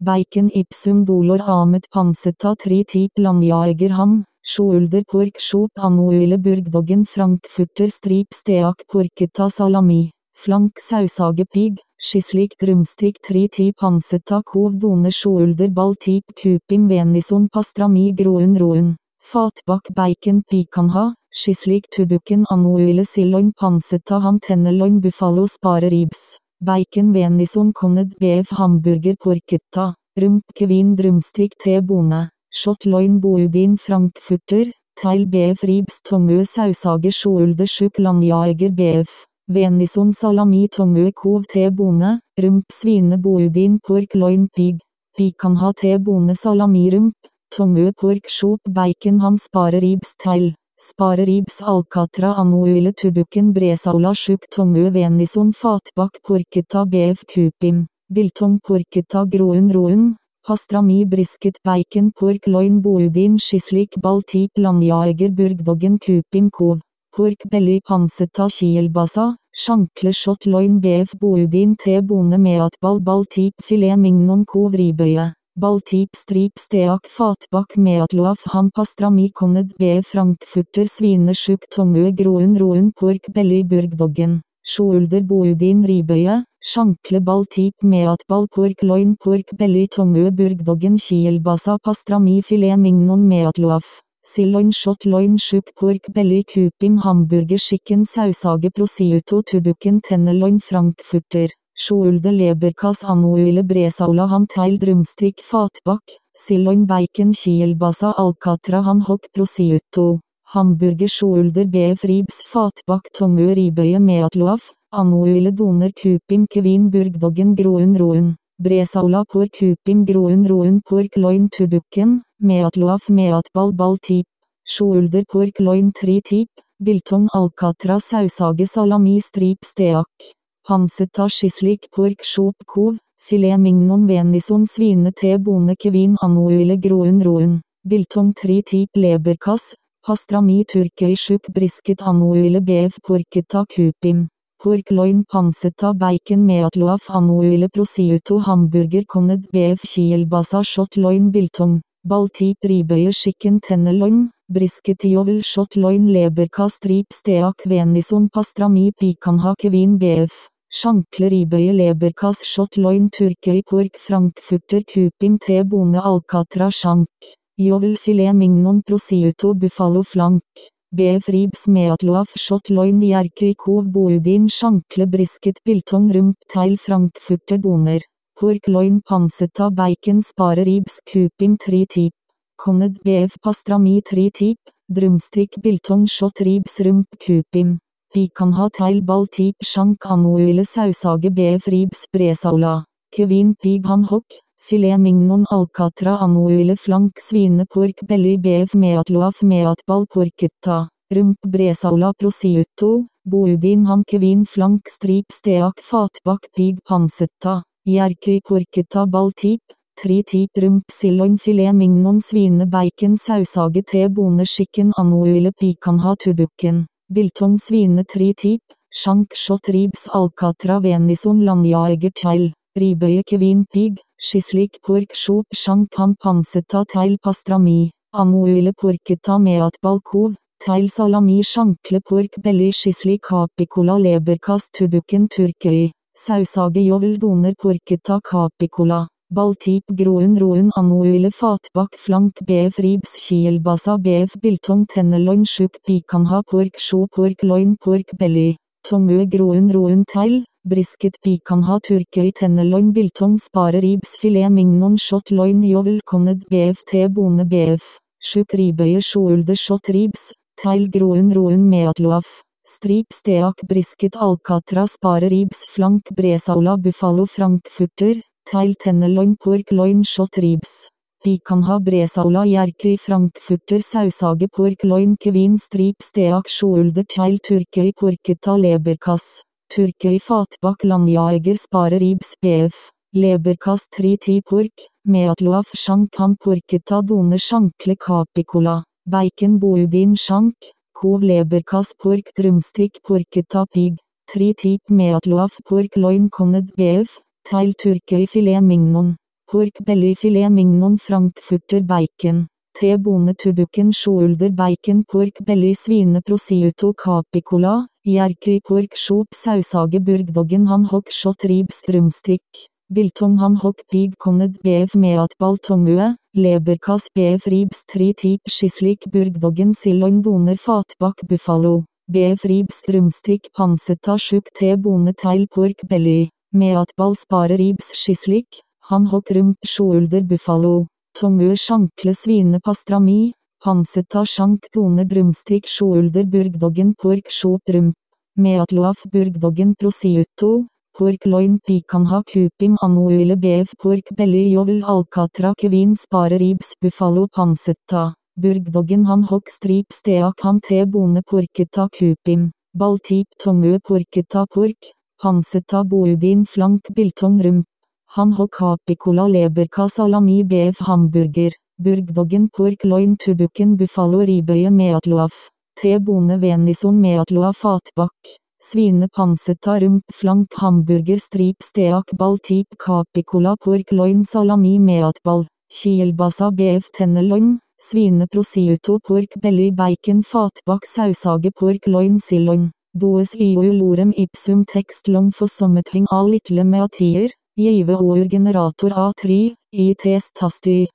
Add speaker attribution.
Speaker 1: bacon ipsum dolor hamet pansetta tip landjager ham, shoulder pork shop anoile burgdoggen frankfurter strip steak porketa salami, flank sausage pig, skislik drumstick tri tip pansetta kov done shoulder ball tip kupim venison pastrami groen roen, fatbak bacon pikanha, skislik turbukken anoile silloin pansetta ham tenneloin buffalo spare ribs. Bacon venison conned beef hamburger porketta, rump kevin drumstick te bone, shot loin boudin frankfurter, teil beef ribs tomue sausage shoulder sjuk landjager beef, venison salami tomue kov te bone, rump svine boudin pork loin pig, pikanha te bone salami rump, tomue pork shop bacon ham spare ribs teil. Spare ribs alcatra anuile, tubukken bresaula sjuk tomme venison fatbak porketa bf kupim, biltong porketa groen roen, pastrami brisket bacon pork loin boudin skislik baltip landjager burgdoggen kupim kov, pork belly pansetta kielbasa, sjankle shot loin bf boudin te bone meatball baltip filet mignon kov ribøye. Baltip strip steak fatbak meatloaf ham pastrami conned be frankfurter svinesjuk tomue, groen roen pork belly burgdoggen, shoulder boudin ribøye, sjankle baltip meatball pork loin pork belly tomue, burgdoggen kielbasa pastrami filet mignon meatloaf. Siloin shot loin sjuk pork belly kupim hamburger chicken sausage prosciutto tubukken tenneloin frankfurter. Shoulder leberkas anuile bresaula ham teil drumstikk fatbakk, silloin bacon kielbasa alcatra ham hock prosciutto, hamburger shoulder beef fatbakk fatbak tomme ribøye meatloaf, anuile doner kupim kvin burgdoggen groen roen, bresaula por kupim groen roen pork loin tubukken, meatloaf meatball ball tip, shoulder pork loin tri tip, biltong alcatra sausage salami strip steak. Pansetta skislik pork shop kov, filet mignon venison svine te bone kevin anoile groen roen, biltong tri tip leberkass, pastrami turkei sjuk brisket anoile beef porketa kupim, pork loin pansetta bacon meatloaf anoile prosiuto hamburger conned beef kielbasa shot loin biltong, baltip ribøye chicken brisket jovel shot loin leberkass rip steak venison pastrami pikanhake vin beef. Sjankle ribøye leberkass shot loin turkey pork frankfurter kupim te bone alcatra sjank. Jovel filet mignon Prosiuto buffalo flank. BF ribs meatloaf shot loin jerky kov boudin sjankle brisket biltong rump teil frankfurter boner. Pork loin pansetta bacon spare ribs kupim tri tip. Conned BF pastrami tri tip. Drumstick biltong shot ribs rump kupim. Pikanha teil ball tip sjank Anuile sausage ribs bresaula, Kevin pig ham hock, filet mignon alcatra Anuile flank Svinepork belly beef meatloaf meatball porketta, rump bresaula prosciutto, boudin ham Kevin flank strip steak fatbak pig pansetta, jerky porketta Baltip tre tip rump silloin filet mignon svine bacon sausage te bone chicken anuile pikanha turbukken. Biltong svine tri tip, sjank shot ribs alcatra venison landjager teil, ribøye kvin pig, skislik pork shop sjank ham pansetta teil pastrami, anuile porketa meat balkov, teil salami sjankle pork belly skislik capicola leberkast tubuken turkøy, sausage jovel doner porketa capicola. Baltip groen roen anoile fatbak flank bf ribs kielbasa bf biltong tenneloin sjuk pikanha pork sjo pork loin pork belly, Tomue groen roen teil, brisket pikanha i tenneloin biltong spare ribs filet mignon shot loin jovel conned bf te bone bf, sjuk ribøye sjoulde shot ribs, teil groen roen meatloaf. Strip steak brisket alcatra spare ribs flank bresaula buffalo frankfurter, teil tennerloin pork loin shot ribs. Pikanha bresaula jerkri frankfurter sausage pork loin kvin strip steak sjoulder teil turkey porketa leberkass. Turkey fatbakk landjager spare ribs pf. Leberkass tri ti pork, meatloaf sjank ham porketa done sjankle capicola. Bacon boudin sjank, kov leberkass pork drumstick porketa pig. Tri tip meatloaf pork loin conned beef, teil turkey filet mignon, Pork belly filet mignon. Frankfurter bacon. T-bone tubukken sjåulder bacon. Pork belly svine prosciutto capicola, Jerky pork sjop sausage burgdoggen. Ham hock shot ribs drumstick. Biltong. Ham hock pig conned bf meatball tomue, leberkas bf ribs tri tip skislik burgdoggen. Silloin doner fatbakk buffalo. BF ribs drumstick panseta sjuk T-bone teil pork belly. Meatball sparer ribs skislik, ham hokk rump sjåulder buffalo. Tomø sjankle svine pastrami, panseta sjank tone brumstik sjåulder burgdoggen pork sjåp rump. Meatloaf burgdoggen prosiuto, pork loin pikanha kupim anuile bf pork belly jovel alcatra kevin sparer ribs buffalo pansetta. Burgdoggen ham hokk strip steak ham te bone porketa kupim, Baltip tomø porketa pork, pansetta boudin flank biltong rump. Ham hock capicola leberka salami BF hamburger, burgdoggen pork loin tubukken buffalo ribøye meatloaf, T-bone venison meatloaf fatbakk, svine pansetta rump flank hamburger strip steak ball tip capicola pork loin salami meatball, kielbasa bf tenneloin. svine pork belly bacon fatbakk sausage pork loin silloin. Does iu lorem ipsum text long for sommeting a little meatier, Give or generator A3, ITS tasti.